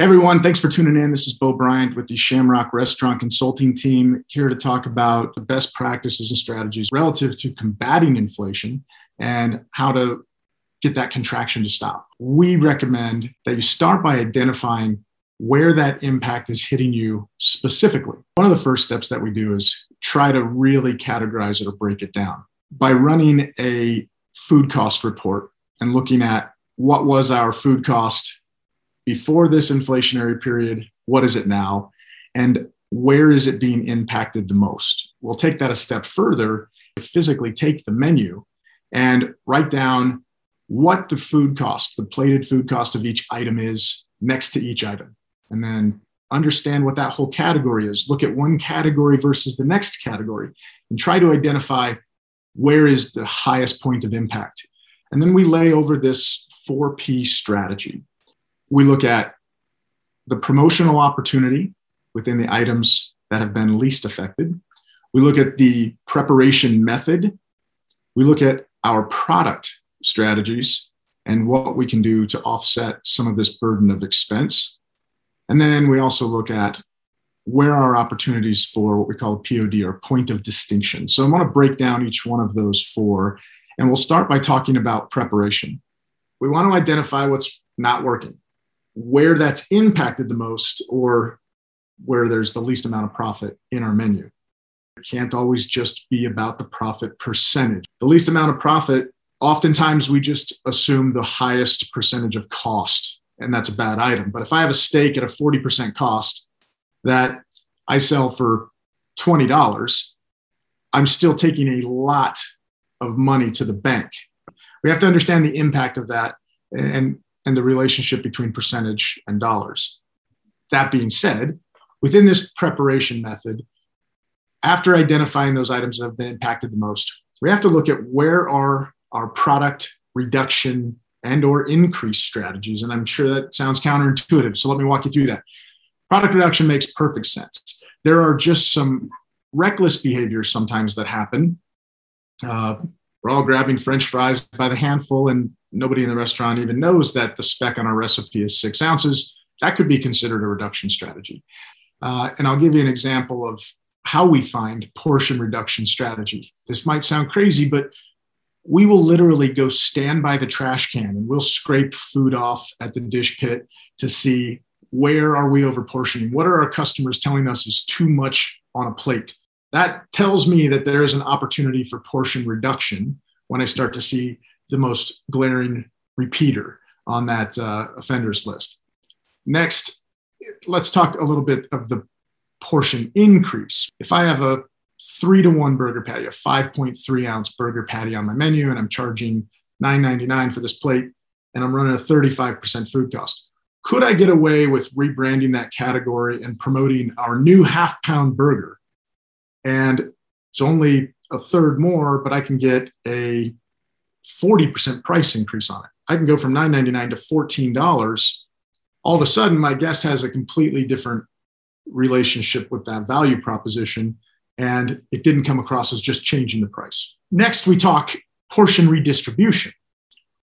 Hey everyone, thanks for tuning in. This is Bo Bryant with the Shamrock Restaurant Consulting Team here to talk about the best practices and strategies relative to combating inflation and how to get that contraction to stop. We recommend that you start by identifying where that impact is hitting you specifically. One of the first steps that we do is try to really categorize it or break it down by running a food cost report and looking at what was our food cost before this inflationary period, what is it now, and where is it being impacted the most? We'll take that a step further, physically take the menu and write down what the food cost, the plated food cost of each item is next to each item. And then understand what that whole category is. Look at one category versus the next category and try to identify where is the highest point of impact. And then we lay over this four P strategy. We look at the promotional opportunity within the items that have been least affected. We look at the preparation method. We look at our product strategies and what we can do to offset some of this burden of expense. And then we also look at where are opportunities for what we call POD or point of distinction. So I want to break down each one of those four, and we'll start by talking about preparation. We want to identify what's not working, where that's impacted the most, or where there's the least amount of profit in our menu. It can't always just be about the profit percentage. The least amount of profit, oftentimes we just assume the highest percentage of cost, and that's a bad item. But if I have a steak at a 40% cost, that I sell for $20, I'm still taking a lot of money to the bank. We have to understand the impact of that and, and the relationship between percentage and dollars. That being said, within this preparation method, after identifying those items that have been impacted the most, we have to look at where are our product reduction and or increase strategies. And I'm sure that sounds counterintuitive. So let me walk you through that. Product reduction makes perfect sense. There are just some reckless behaviors sometimes that happen. Uh, we're all grabbing French fries by the handful, and nobody in the restaurant even knows that the spec on our recipe is six ounces. That could be considered a reduction strategy. Uh, and I'll give you an example of how we find portion reduction strategy. This might sound crazy, but we will literally go stand by the trash can and we'll scrape food off at the dish pit to see where are we overportioning? What are our customers telling us is too much on a plate? That tells me that there is an opportunity for portion reduction when I start to see the most glaring repeater on that uh, offenders list. Next, let's talk a little bit of the portion increase. If I have a three to one burger patty, a 5.3 ounce burger patty on my menu, and I'm charging $9.99 for this plate, and I'm running a 35% food cost could I get away with rebranding that category and promoting our new half pound burger? And it's only a third more, but I can get a 40% price increase on it. I can go from $9.99 to $14. All of a sudden, my guest has a completely different relationship with that value proposition. And it didn't come across as just changing the price. Next, we talk portion redistribution.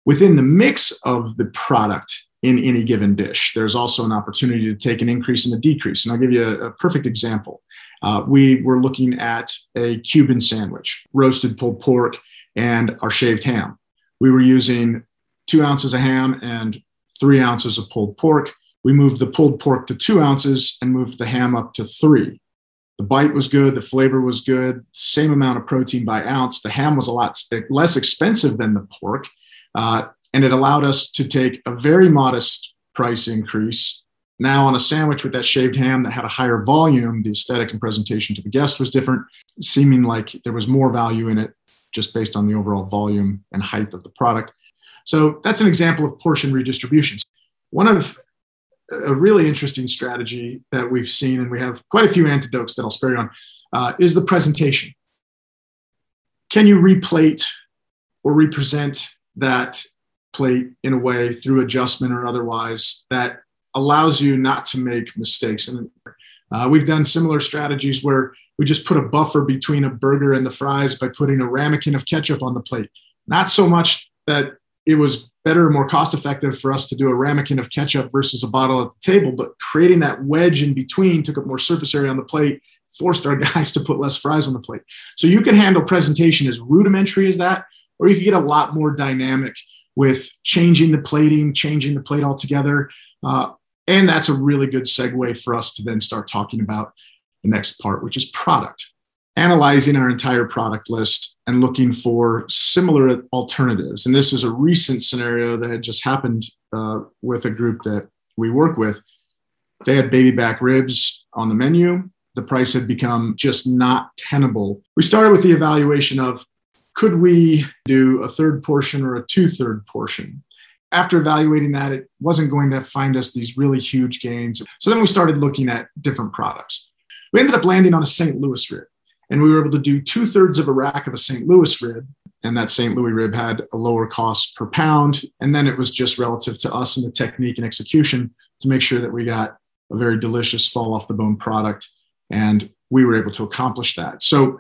Within the mix of the product in any given dish. There's also an opportunity to take an increase and a decrease. And I'll give you a, a perfect example. Uh, we were looking at a Cuban sandwich, roasted pulled pork, and our shaved ham. We were using two ounces of ham and three ounces of pulled pork. We moved the pulled pork to two ounces and moved the ham up to three. The bite was good, the flavor was good, same amount of protein by ounce. The ham was a lot less expensive than the pork. Uh, and it allowed us to take a very modest price increase. Now, on a sandwich with that shaved ham that had a higher volume, the aesthetic and presentation to the guest was different, seeming like there was more value in it just based on the overall volume and height of the product. So that's an example of portion redistributions. One of a really interesting strategy that we've seen, and we have quite a few antidotes that I'll spare you on, uh, is the presentation. Can you replate or represent that plate in a way through adjustment or otherwise that allows you not to make mistakes. And uh, we've done similar strategies where we just put a buffer between a burger and the fries by putting a ramekin of ketchup on the plate. Not so much that it was better, more cost effective for us to do a ramekin of ketchup versus a bottle at the table. But creating that wedge in between took up more surface area on the plate, forced our guys to put less fries on the plate. So you can handle presentation as rudimentary as that, or you can get a lot more dynamic with changing the plating, changing the plate altogether. Uh, and that's a really good segue for us to then start talking about the next part, which is product. Analyzing our entire product list and looking for similar alternatives. And this is a recent scenario that had just happened uh, with a group that we work with. They had baby back ribs on the menu. The price had become just not tenable. We started with the evaluation of could we do a third portion or a two third portion? After evaluating that, it wasn't going to find us these really huge gains. So then we started looking at different products. We ended up landing on a St. Louis rib, and we were able to do two thirds of a rack of a St. Louis rib. And that St. Louis rib had a lower cost per pound. And then it was just relative to us and the technique and execution to make sure that we got a very delicious fall off the bone product. And we were able to accomplish that. So,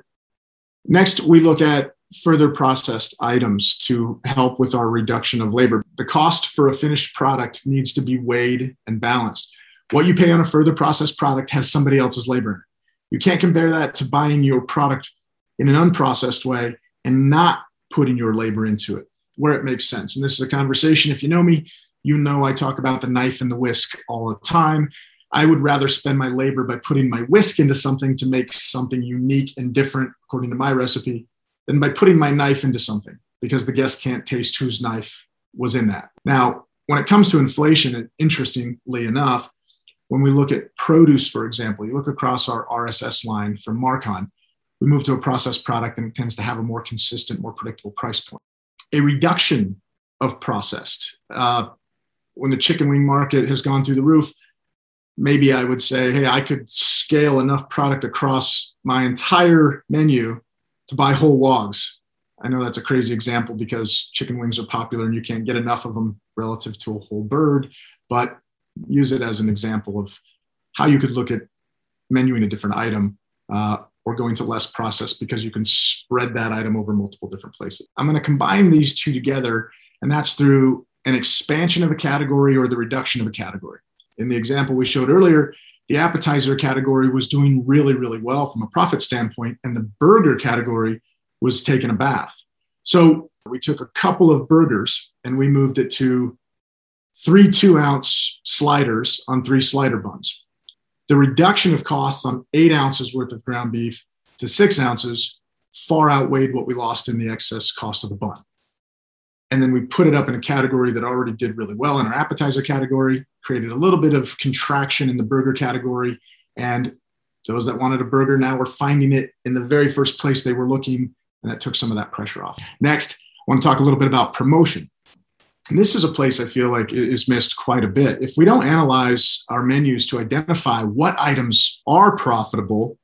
next we look at further processed items to help with our reduction of labor. The cost for a finished product needs to be weighed and balanced. What you pay on a further processed product has somebody else's labor in it. You can't compare that to buying your product in an unprocessed way and not putting your labor into it where it makes sense. And this is a conversation. If you know me, you know I talk about the knife and the whisk all the time. I would rather spend my labor by putting my whisk into something to make something unique and different according to my recipe than by putting my knife into something because the guest can't taste whose knife was in that. Now, when it comes to inflation, interestingly enough, when we look at produce, for example, you look across our RSS line from Markon, we move to a processed product and it tends to have a more consistent, more predictable price point. A reduction of processed. Uh, when the chicken wing market has gone through the roof, maybe I would say, hey, I could scale enough product across my entire menu to buy whole wogs. I know that's a crazy example because chicken wings are popular and you can't get enough of them relative to a whole bird, but use it as an example of how you could look at menuing a different item uh, or going to less processed because you can spread that item over multiple different places. I'm going to combine these two together, and that's through an expansion of a category or the reduction of a category. In the example we showed earlier, the appetizer category was doing really, really well from a profit standpoint, and the burger category was taking a bath. So we took a couple of burgers and we moved it to three two ounce sliders on three slider buns. The reduction of costs on eight ounces worth of ground beef to six ounces far outweighed what we lost in the excess cost of the bun. And then we put it up in a category that already did really well in our appetizer category, created a little bit of contraction in the burger category. And those that wanted a burger now were finding it in the very first place they were looking, and that took some of that pressure off. Next, I want to talk a little bit about promotion. And this is a place I feel like is missed quite a bit. If we don't analyze our menus to identify what items are profitable,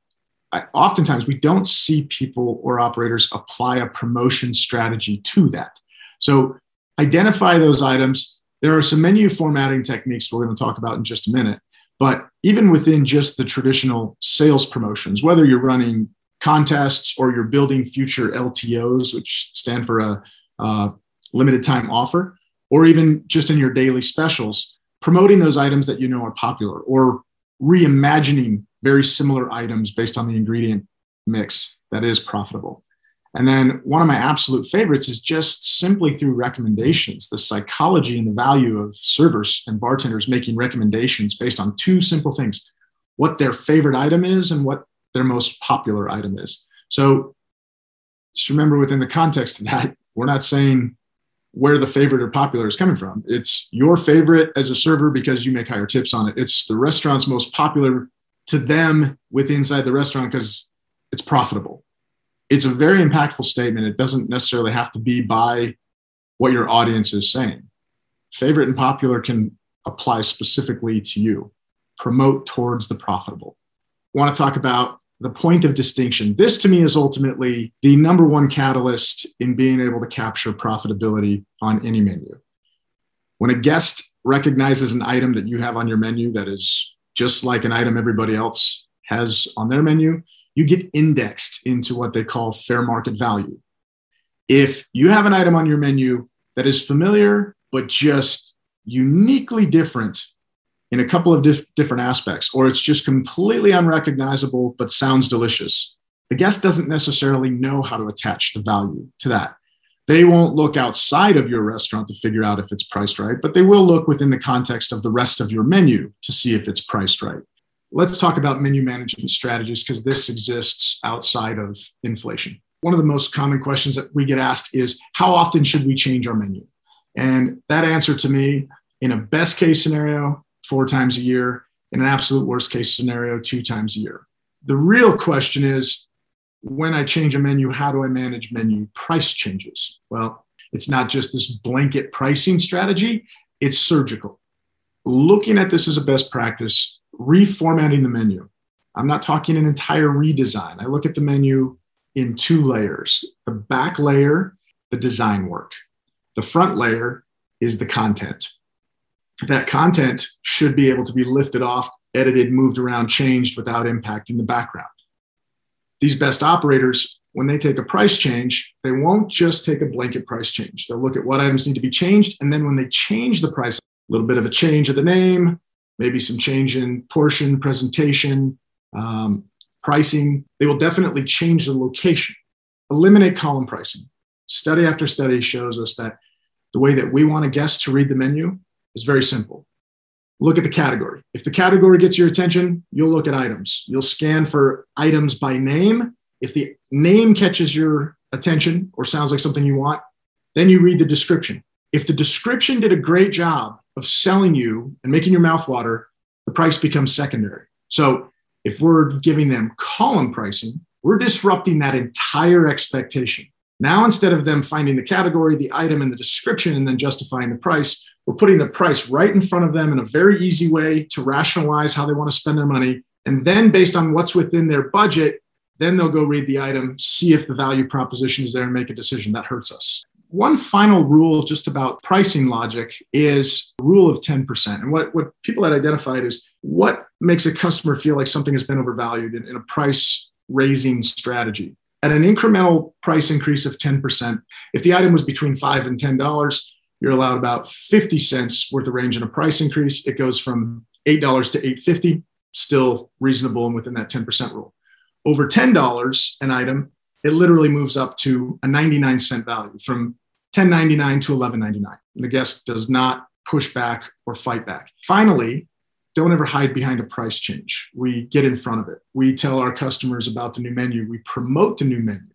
I, oftentimes we don't see people or operators apply a promotion strategy to that. So identify those items. There are some menu formatting techniques we're going to talk about in just a minute. But even within just the traditional sales promotions, whether you're running contests or you're building future LTOs, which stand for a, limited time offer, or even just in your daily specials, promoting those items that you know are popular or reimagining very similar items based on the ingredient mix that is profitable. And then one of my absolute favorites is just simply through recommendations, the psychology and the value of servers and bartenders making recommendations based on two simple things what their favorite item is and what their most popular item is. So just remember within the context of that, we're not saying where the favorite or popular is coming from. It's your favorite as a server because you make higher tips on it. It's the restaurant's most popular to them with inside the restaurant because it's profitable it's a very impactful statement. It doesn't necessarily have to be by what your audience is saying. Favorite and popular can apply specifically to you. Promote towards the profitable. Want to talk about the point of distinction. This to me is ultimately the number one catalyst in being able to capture profitability on any menu. When a guest recognizes an item that you have on your menu that is just like an item everybody else has on their menu, you get indexed into what they call fair market value. If you have an item on your menu that is familiar but just uniquely different in a couple of dif- different aspects, or it's just completely unrecognizable but sounds delicious, the guest doesn't necessarily know how to attach the value to that. They won't look outside of your restaurant to figure out if it's priced right, but they will look within the context of the rest of your menu to see if it's priced right. Let's talk about menu management strategies because this exists outside of inflation. One of the most common questions that we get asked is how often should we change our menu? And that answer to me, in a best case scenario, four times a year, in an absolute worst case scenario, two times a year. The real question is when I change a menu, how do I manage menu price changes? Well, it's not just this blanket pricing strategy, it's surgical. Looking at this as a best practice, reformatting the menu. I'm not talking an entire redesign. I look at the menu in two layers the back layer, the design work. The front layer is the content. That content should be able to be lifted off, edited, moved around, changed without impacting the background. These best operators, when they take a price change, they won't just take a blanket price change. They'll look at what items need to be changed. And then when they change the price, a little bit of a change of the name, maybe some change in portion, presentation, um, pricing, they will definitely change the location. Eliminate column pricing study after study shows us that the way that we want a guest to read the menu is very simple. Look at the category. If the category gets your attention, you'll look at items. You'll scan for items by name. If the name catches your attention or sounds like something you want, then you read the description. If the description did a great job of selling you and making your mouth water, the price becomes secondary. So if we're giving them column pricing, we're disrupting that entire expectation. Now, instead of them finding the category, the item, and the description, and then justifying the price, we're putting the price right in front of them in a very easy way to rationalize how they want to spend their money. And then, based on what's within their budget, then they'll go read the item, see if the value proposition is there, and make a decision. That hurts us. One final rule just about pricing logic is rule of 10%. And what, what people had identified is what makes a customer feel like something has been overvalued in, in a price raising strategy at an incremental price increase of 10%, if the item was between five and $10, you're allowed about 50 cents worth of range in a price increase. It goes from $8 to 850, still reasonable and within that 10% rule. Over $10 an item, it literally moves up to a 99 cent value from 10.99 to 11.99. And The guest does not push back or fight back. Finally, don't ever hide behind a price change. We get in front of it. We tell our customers about the new menu. We promote the new menu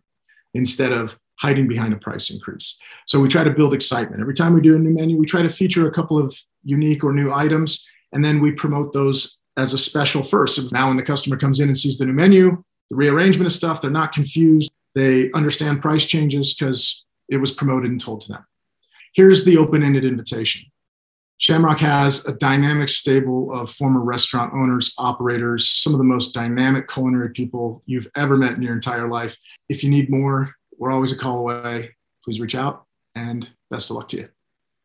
instead of hiding behind a price increase. So we try to build excitement. Every time we do a new menu, we try to feature a couple of unique or new items, and then we promote those as a special first. So now, when the customer comes in and sees the new menu, the rearrangement of stuff, they're not confused. They understand price changes because it was promoted and told to them. Here's the open ended invitation Shamrock has a dynamic stable of former restaurant owners, operators, some of the most dynamic culinary people you've ever met in your entire life. If you need more, we're always a call away. Please reach out and best of luck to you.